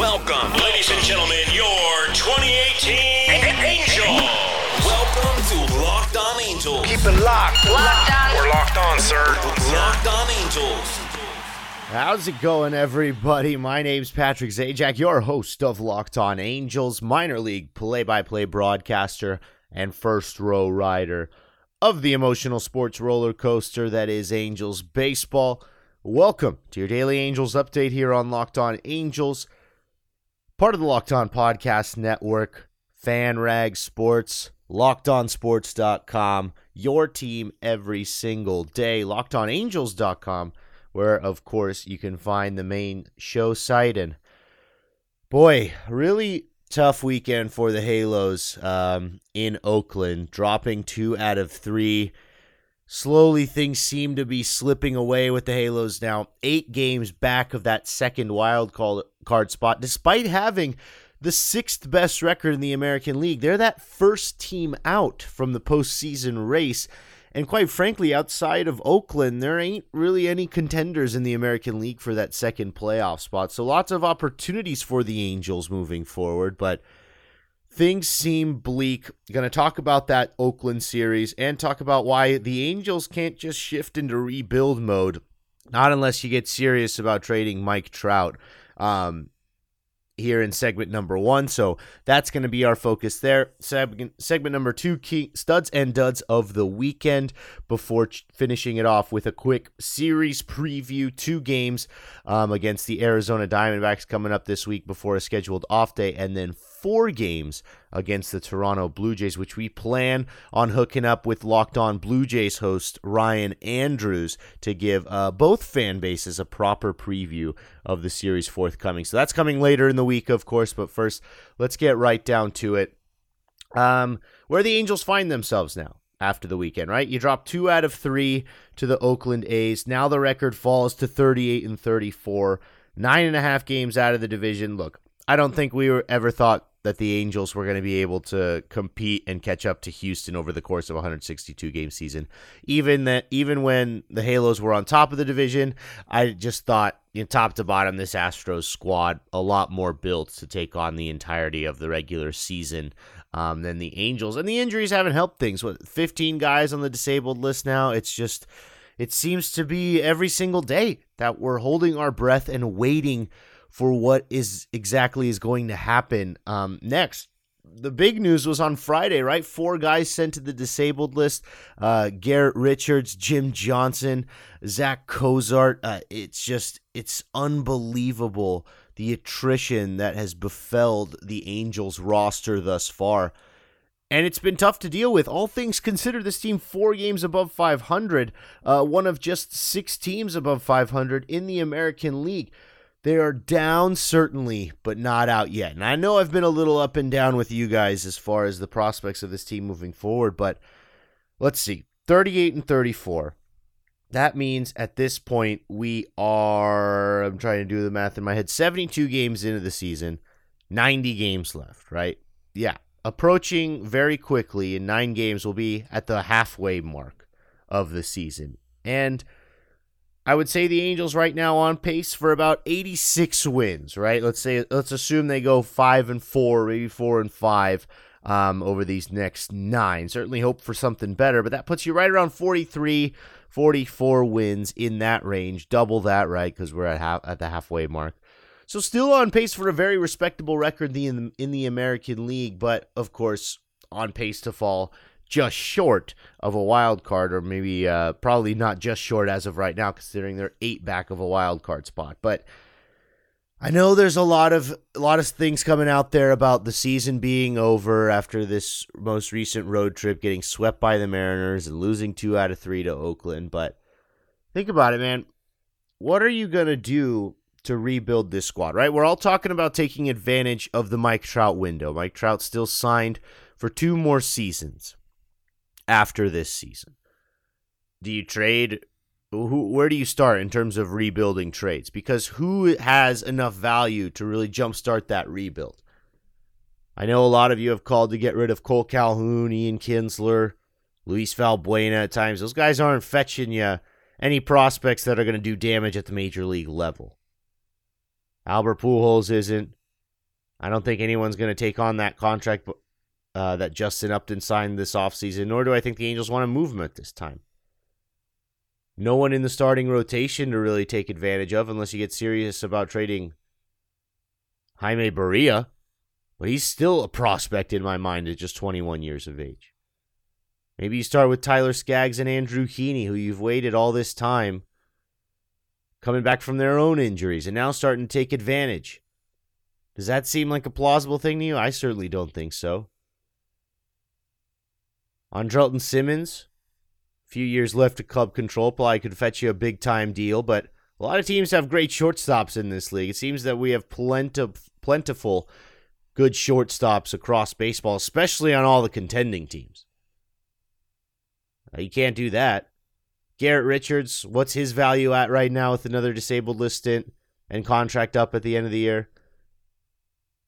Welcome, ladies and gentlemen, your 2018 Angels. Welcome to Locked On Angels. Keep it locked. Locked on. We're locked on, sir. Locked On Angels. How's it going, everybody? My name's Patrick Zajac, your host of Locked On Angels, minor league play by play broadcaster and first row rider of the emotional sports roller coaster that is Angels Baseball. Welcome to your daily Angels update here on Locked On Angels, part of the Locked On Podcast Network, FanRag Sports, LockedOnSports.com, your team every single day, LockedOnAngels.com where of course you can find the main show site. And boy really tough weekend for the halos um, in oakland dropping two out of three. Slowly things seem to be slipping away with the halos now. Eight games back of that second wild card spot despite having the sixth best record in the american league they're that first team out from the postseason race and quite frankly, outside of Oakland, there ain't really any contenders in the American League for that second playoff spot. So lots of opportunities for the Angels moving forward, but things seem bleak. Going to talk about that Oakland series and talk about why the Angels can't just shift into rebuild mode, not unless you get serious about trading Mike Trout. Um, here in segment number one. So that's going to be our focus there. Segment, segment number two, key studs and duds of the weekend before ch- finishing it off with a quick series preview. Two games um, against the Arizona Diamondbacks coming up this week before a scheduled off day, and then four games against the Toronto Blue Jays, which we plan on hooking up with Locked On Blue Jays host Ryan Andrews to give uh, both fan bases a proper preview of the series forthcoming. So that's coming later in the week, of course, but first, let's get right down to it. Um, where the Angels find themselves now after the weekend, right? You drop two out of three to the Oakland A's. Now the record falls to 38 and 34, nine and a half games out of the division. Look, I don't think we were ever thought that the Angels were going to be able to compete and catch up to Houston over the course of a 162 game season. Even that, even when the Halos were on top of the division, I just thought, you know, top to bottom, this Astros squad a lot more built to take on the entirety of the regular season um, than the Angels. And the injuries haven't helped things. What 15 guys on the disabled list now? It's just, it seems to be every single day that we're holding our breath and waiting for what is exactly is going to happen um, next. The big news was on Friday, right? Four guys sent to the disabled list: uh, Garrett Richards, Jim Johnson, Zach Cozart. Uh, it's just it's unbelievable the attrition that has befelled the Angels roster thus far. And it's been tough to deal with. All things considered, this team four games above 500, uh, one of just six teams above 500 in the American League. They are down, certainly, but not out yet. And I know I've been a little up and down with you guys as far as the prospects of this team moving forward, but let's see 38 and 34. That means at this point, we are, I'm trying to do the math in my head, 72 games into the season, 90 games left, right? Yeah. Approaching very quickly in nine games, will be at the halfway mark of the season. And I would say the Angels right now on pace for about 86 wins, right? Let's say let's assume they go 5 and 4, maybe 4 and 5 um, over these next 9. Certainly hope for something better, but that puts you right around 43, 44 wins in that range, double that, right? Cuz we're at half, at the halfway mark. So still on pace for a very respectable record in the, in the American League, but of course on pace to fall just short of a wild card, or maybe uh, probably not just short as of right now, considering they're eight back of a wild card spot. But I know there's a lot of a lot of things coming out there about the season being over after this most recent road trip, getting swept by the Mariners and losing two out of three to Oakland. But think about it, man. What are you gonna do to rebuild this squad? Right, we're all talking about taking advantage of the Mike Trout window. Mike Trout still signed for two more seasons after this season? Do you trade? Who, where do you start in terms of rebuilding trades? Because who has enough value to really jumpstart that rebuild? I know a lot of you have called to get rid of Cole Calhoun, Ian Kinsler, Luis Valbuena at times. Those guys aren't fetching you any prospects that are going to do damage at the major league level. Albert Pujols isn't. I don't think anyone's going to take on that contract uh, that Justin Upton signed this offseason, nor do I think the Angels want to move him at this time. No one in the starting rotation to really take advantage of unless you get serious about trading Jaime Barria, but he's still a prospect in my mind at just 21 years of age. Maybe you start with Tyler Skaggs and Andrew Heaney, who you've waited all this time, coming back from their own injuries and now starting to take advantage. Does that seem like a plausible thing to you? I certainly don't think so. Andrelton Simmons, a few years left to club control, probably could fetch you a big time deal, but a lot of teams have great shortstops in this league. It seems that we have plentif- plentiful good shortstops across baseball, especially on all the contending teams. You can't do that. Garrett Richards, what's his value at right now with another disabled list stint and contract up at the end of the year?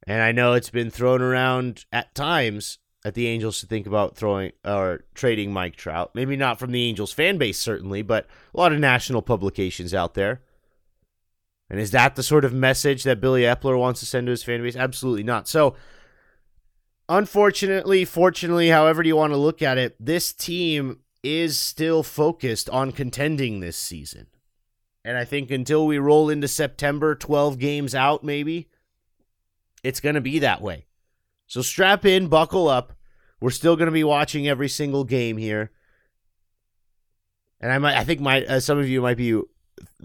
And I know it's been thrown around at times at the Angels to think about throwing or trading Mike Trout. Maybe not from the Angels fan base, certainly, but a lot of national publications out there. And is that the sort of message that Billy Eppler wants to send to his fan base? Absolutely not. So, unfortunately, fortunately, however you want to look at it, this team is still focused on contending this season. And I think until we roll into September, 12 games out, maybe, it's going to be that way. So strap in, buckle up. We're still going to be watching every single game here. And I might, I think my uh, some of you might be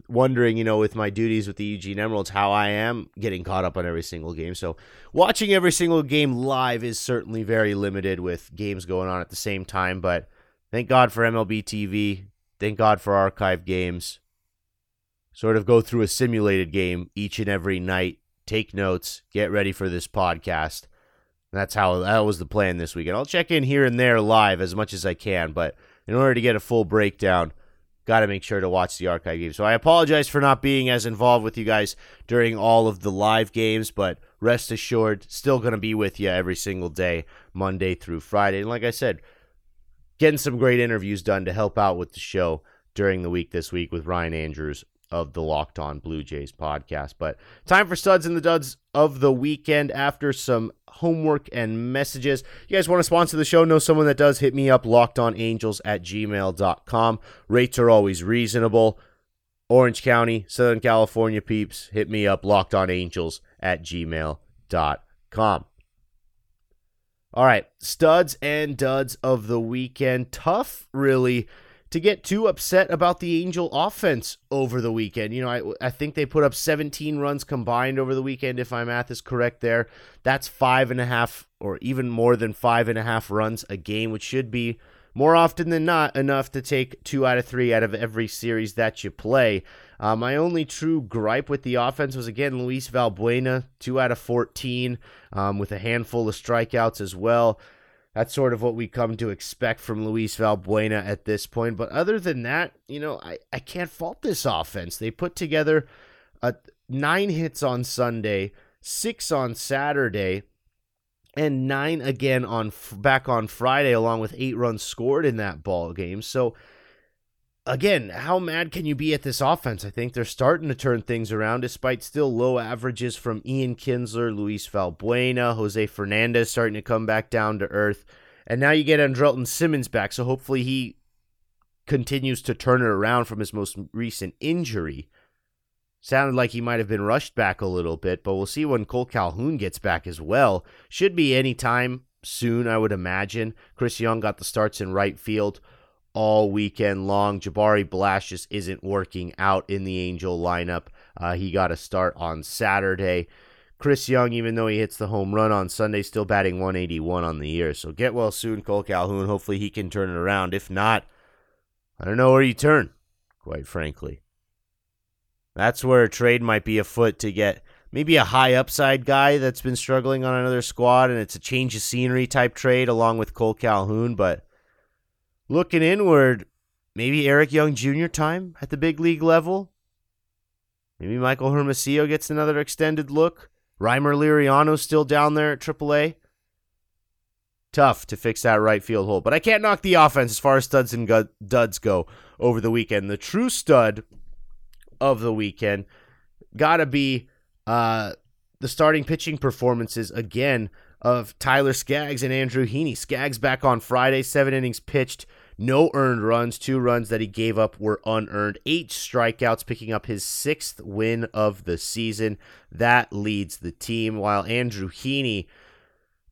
wondering, you know, with my duties with the Eugene Emeralds, how I am getting caught up on every single game. So watching every single game live is certainly very limited with games going on at the same time. But thank God for MLB TV. Thank God for archive games. Sort of go through a simulated game each and every night. Take notes. Get ready for this podcast. That's how that was the plan this weekend. I'll check in here and there live as much as I can, but in order to get a full breakdown, got to make sure to watch the archive games. So I apologize for not being as involved with you guys during all of the live games, but rest assured, still going to be with you every single day, Monday through Friday. And like I said, getting some great interviews done to help out with the show during the week this week with Ryan Andrews of the Locked On Blue Jays podcast. But time for studs and the duds of the weekend after some homework and messages. You guys want to sponsor the show? Know someone that does? Hit me up, lockedonangels at gmail.com. Rates are always reasonable. Orange County, Southern California peeps, hit me up, lockedonangels at gmail.com. All right, studs and duds of the weekend. Tough, really to get too upset about the Angel offense over the weekend. You know, I, I think they put up 17 runs combined over the weekend, if my math is correct there. That's five and a half, or even more than five and a half runs a game, which should be more often than not enough to take two out of three out of every series that you play. Uh, my only true gripe with the offense was again Luis Valbuena, two out of 14, um, with a handful of strikeouts as well. That's sort of what we come to expect from Luis Valbuena at this point. But other than that, you know, I, I can't fault this offense. They put together a, nine hits on Sunday, six on Saturday, and nine again on back on Friday, along with eight runs scored in that ball game. So again, how mad can you be at this offense? I think they're starting to turn things around despite still low averages from Ian Kinsler, Luis Valbuena, Jose Fernandez starting to come back down to earth. And now you get Andrelton Simmons back, so hopefully he continues to turn it around from his most recent injury. Sounded like he might have been rushed back a little bit, but we'll see when Cole Calhoun gets back as well. Should be any time soon, I would imagine. Chris Young got the starts in right field all weekend long. Jabari Blash just isn't working out in the Angel lineup. Uh, he got a start on Saturday. Chris Young, even though he hits the home run on Sunday, still batting 181 on the year. So get well soon, Cole Calhoun. Hopefully he can turn it around. If not, I don't know where you turn, quite frankly. That's where a trade might be afoot to get maybe a high upside guy that's been struggling on another squad, and it's a change of scenery type trade along with Cole Calhoun. But looking inward, maybe Eric Young Jr. time at the big league level. Maybe Michael Hermosillo gets another extended look. Rymer Liriano still down there at AAA. Tough to fix that right field hole. But I can't knock the offense as far as studs and duds go over the weekend. The true stud of the weekend got to be uh, the starting pitching performances again of Tyler Skaggs and Andrew Heaney. Skaggs back on Friday, seven innings pitched, no earned runs. Two runs that he gave up were unearned. Eight strikeouts, picking up his sixth win of the season. That leads the team. While Andrew Heaney,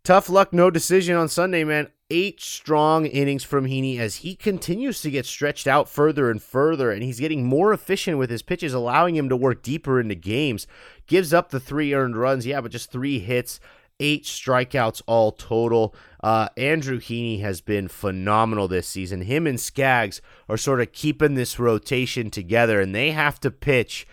tough luck, no decision on Sunday, man. Eight strong innings from Heaney as he continues to get stretched out further and further, and he's getting more efficient with his pitches, allowing him to work deeper into games. Gives up the three earned runs, yeah, but just three hits eight strikeouts all total. Uh, Andrew Heaney has been phenomenal this season. Him and Skaggs are sort of keeping this rotation together, and they have to pitch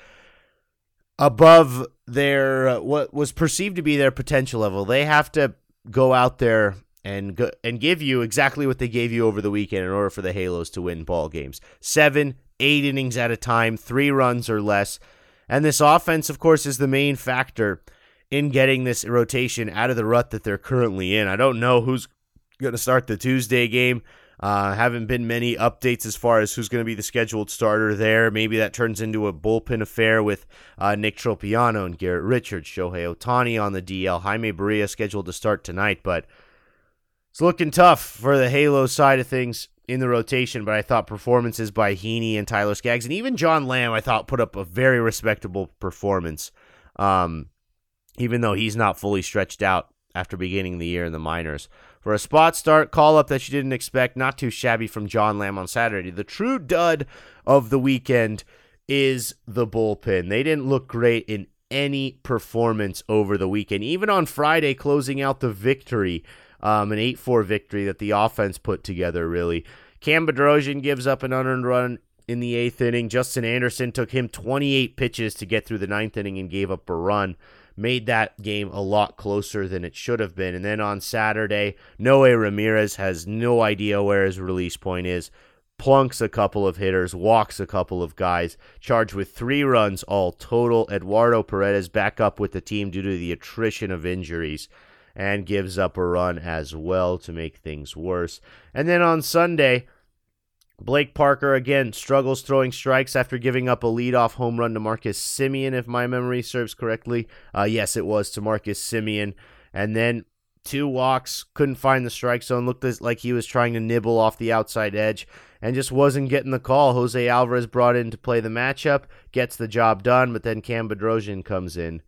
above their uh, what was perceived to be their potential level. They have to go out there and go, and give you exactly what they gave you over the weekend in order for the Halos to win ball games. Seven, eight innings at a time, three runs or less. And this offense, of course, is the main factor in getting this rotation out of the rut that they're currently in. I don't know who's going to start the Tuesday game. Uh, haven't been many updates as far as who's going to be the scheduled starter there. Maybe that turns into a bullpen affair with uh, Nick Tropeano and Garrett Richards, Shohei Ohtani on the DL, Jaime Barria scheduled to start tonight, but it's looking tough for the Halo side of things in the rotation. But I thought performances by Heaney and Tyler Skaggs and even John Lamb, I thought put up a very respectable performance. Um, even though he's not fully stretched out after beginning the year in the minors. For a spot start call up that you didn't expect, not too shabby from John Lamb on Saturday. The true dud of the weekend is the bullpen. They didn't look great in any performance over the weekend. Even on Friday, closing out the victory, um, an 8 4 victory that the offense put together, really. Cam Bedrosian gives up an unearned run in the eighth inning. Justin Anderson took him 28 pitches to get through the ninth inning and gave up a run made that game a lot closer than it should have been. And then on Saturday, Noe Ramirez has no idea where his release point is. Plunks a couple of hitters, walks a couple of guys, charged with three runs all total. Eduardo Paredes back up with the team due to the attrition of injuries and gives up a run as well to make things worse. And then on Sunday, Blake Parker again struggles throwing strikes after giving up a leadoff home run to Marcus Semien, if my memory serves correctly. Uh, yes, it was to Marcus Semien. And then two walks, couldn't find the strike zone, looked like he was trying to nibble off the outside edge and just wasn't getting the call. Jose Alvarez brought in to play the matchup, gets the job done, but then Cam Bedrosian comes in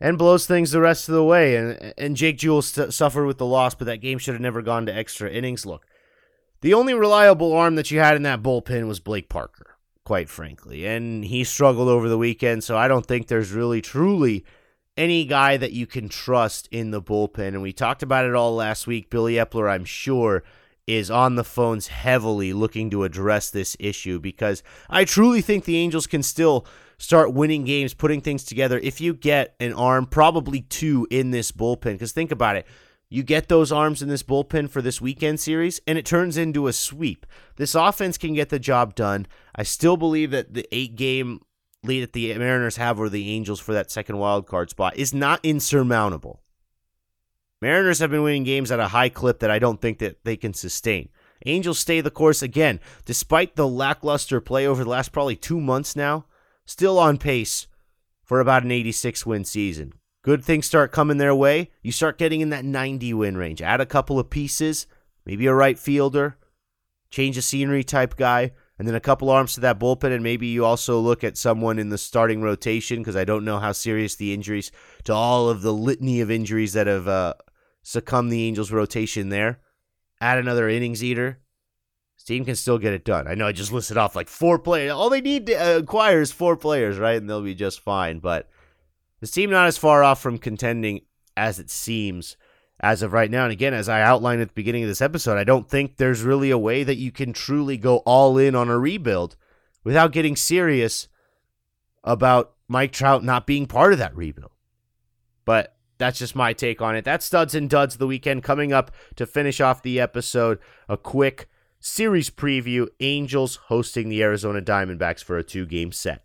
and blows things the rest of the way. And, and Jake Jewell st- suffered with the loss, but that game should have never gone to extra innings. Look, the only reliable arm that you had in that bullpen was Blake Parker, quite frankly. And he struggled over the weekend, so I don't think there's really, truly any guy that you can trust in the bullpen. And we talked about it all last week. Billy Eppler, I'm sure, is on the phones heavily looking to address this issue because I truly think the Angels can still start winning games, putting things together if you get an arm, probably two in this bullpen. Because think about it. You get those arms in this bullpen for this weekend series, and it turns into a sweep. This offense can get the job done. I still believe that the eight game lead that the Mariners have over the Angels for that second wild card spot is not insurmountable. Mariners have been winning games at a high clip that I don't think that they can sustain. Angels stay the course again, despite the lackluster play over the last probably two months now, still on pace for about an 86 win season good things start coming their way, you start getting in that 90 win range. Add a couple of pieces, maybe a right fielder, change of scenery type guy, and then a couple arms to that bullpen. And maybe you also look at someone in the starting rotation because I don't know how serious the injuries to all of the litany of injuries that have uh, succumbed the Angels' rotation there. Add another innings eater. Team can still get it done. I know I just listed off like four players. All they need to uh, acquire is four players, right? And they'll be just fine. But this team not as far off from contending as it seems as of right now. And again, as I outlined at the beginning of this episode, I don't think there's really a way that you can truly go all in on a rebuild without getting serious about Mike Trout not being part of that rebuild. But that's just my take on it. That's studs and duds the weekend coming up to finish off the episode. A quick series preview Angels hosting the Arizona Diamondbacks for a two game set.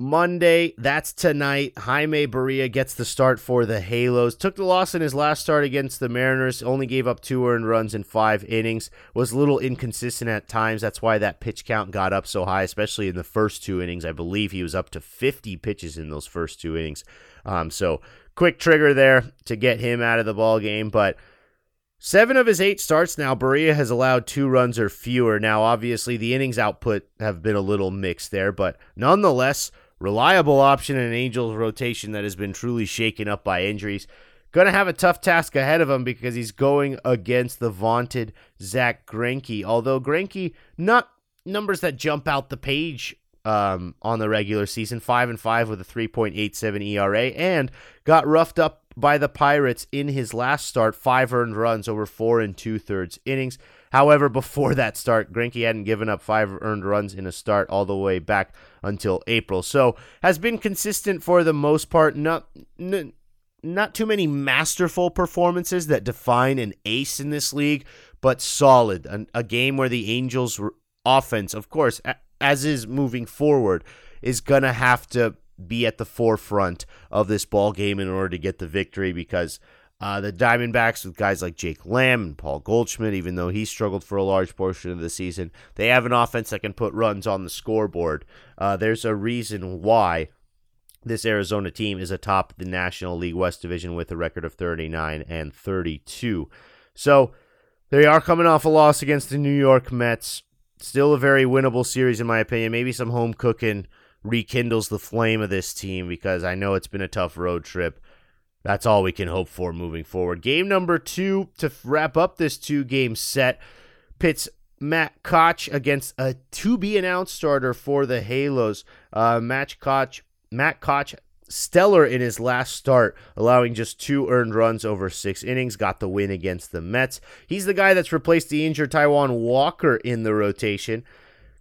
Monday, that's tonight. Jaime Barria gets the start for the Halos. Took the loss in his last start against the Mariners. Only gave up two earned runs in five innings. Was a little inconsistent at times. That's why that pitch count got up so high, especially in the first two innings. I believe he was up to 50 pitches in those first two innings. Um, so quick trigger there to get him out of the ball game, but Seven of his eight starts now, Barria has allowed two runs or fewer. Now, obviously, the innings output have been a little mixed there, but nonetheless, reliable option in an Angels rotation that has been truly shaken up by injuries. Going to have a tough task ahead of him because he's going against the vaunted Zack Greinke. Although Greinke, not numbers that jump out the page um, on the regular season, five and five with a 3.87 ERA, and got roughed up by the Pirates in his last start, five earned runs over four and two thirds innings. However, before that start, Greinke hadn't given up five earned runs in a start all the way back until April. So has been consistent for the most part. Not n- not too many masterful performances that define an ace in this league, but solid. A, a game where the Angels' offense, of course, as is moving forward, is gonna have to be at the forefront of this ball game in order to get the victory because uh, the Diamondbacks, with guys like Jake Lamb and Paul Goldschmidt, even though he struggled for a large portion of the season, they have an offense that can put runs on the scoreboard. Uh, there's a reason why this Arizona team is atop the National League West Division with a record of 39 and 32. So they are coming off a loss against the New York Mets. Still a very winnable series, in my opinion. Maybe some home cooking rekindles the flame of this team because I know it's been a tough road trip. That's all we can hope for moving forward. Game number two to wrap up this two game set pits Matt Koch against a to be announced starter for the Halos. Uh, Matt Koch, Matt Koch, stellar in his last start, allowing just two earned runs over six innings. Got the win against the Mets. He's the guy that's replaced the injured Taijuan Walker in the rotation.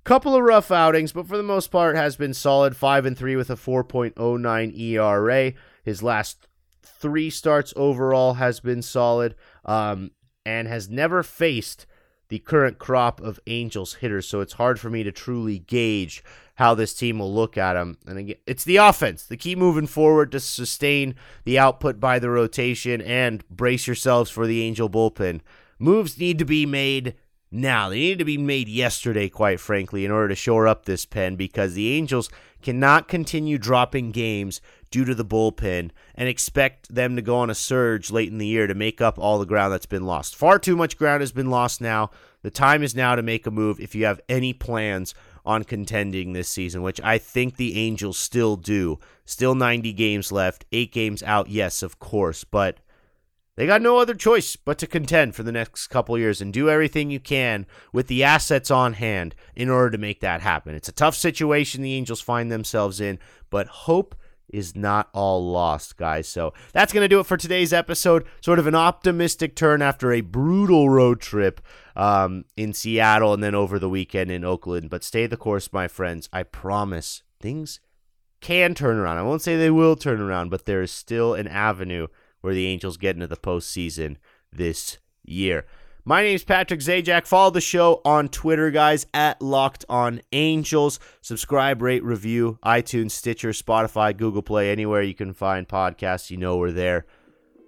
Couple of rough outings, but for the most part has been solid. Five and three with a 4.09 ERA. His last three starts overall has been solid, um, and has never faced the current crop of Angels hitters. So it's hard for me to truly gauge how this team will look at him. And again, it's the offense, the key moving forward to sustain the output by the rotation and brace yourselves for the Angel bullpen. Moves need to be made now. They needed to be made yesterday, quite frankly, in order to shore up this pen because the Angels cannot continue dropping games due to the bullpen and expect them to go on a surge late in the year to make up all the ground that's been lost. Far too much ground has been lost now. The time is now to make a move if you have any plans on contending this season, which I think the Angels still do. Still 90 games left, eight games out, yes, of course, but they got no other choice but to contend for the next couple years and do everything you can with the assets on hand in order to make that happen. It's a tough situation the Angels find themselves in, but hope is not all lost, guys. So that's going to do it for today's episode. Sort of an optimistic turn after a brutal road trip um, in Seattle and then over the weekend in Oakland. But stay the course, my friends. I promise things can turn around. I won't say they will turn around, but there is still an avenue where the Angels get into the postseason this year. My name is Patrick Zajac. Follow the show on Twitter, guys, at Locked On Angels. Subscribe, rate, review, iTunes, Stitcher, Spotify, Google Play, anywhere you can find podcasts. You know we're there.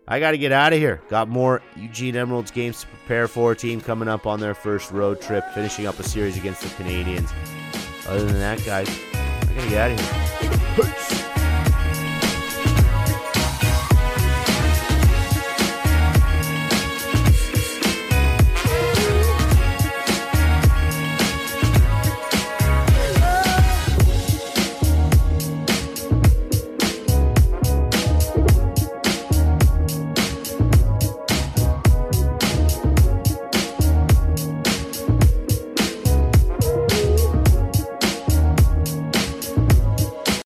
I got to get out of here. Got more Eugene Emeralds games to prepare for. Team coming up on their first road trip, finishing up a series against the Canadians. Other than that, guys, I got to get out of here. Peace.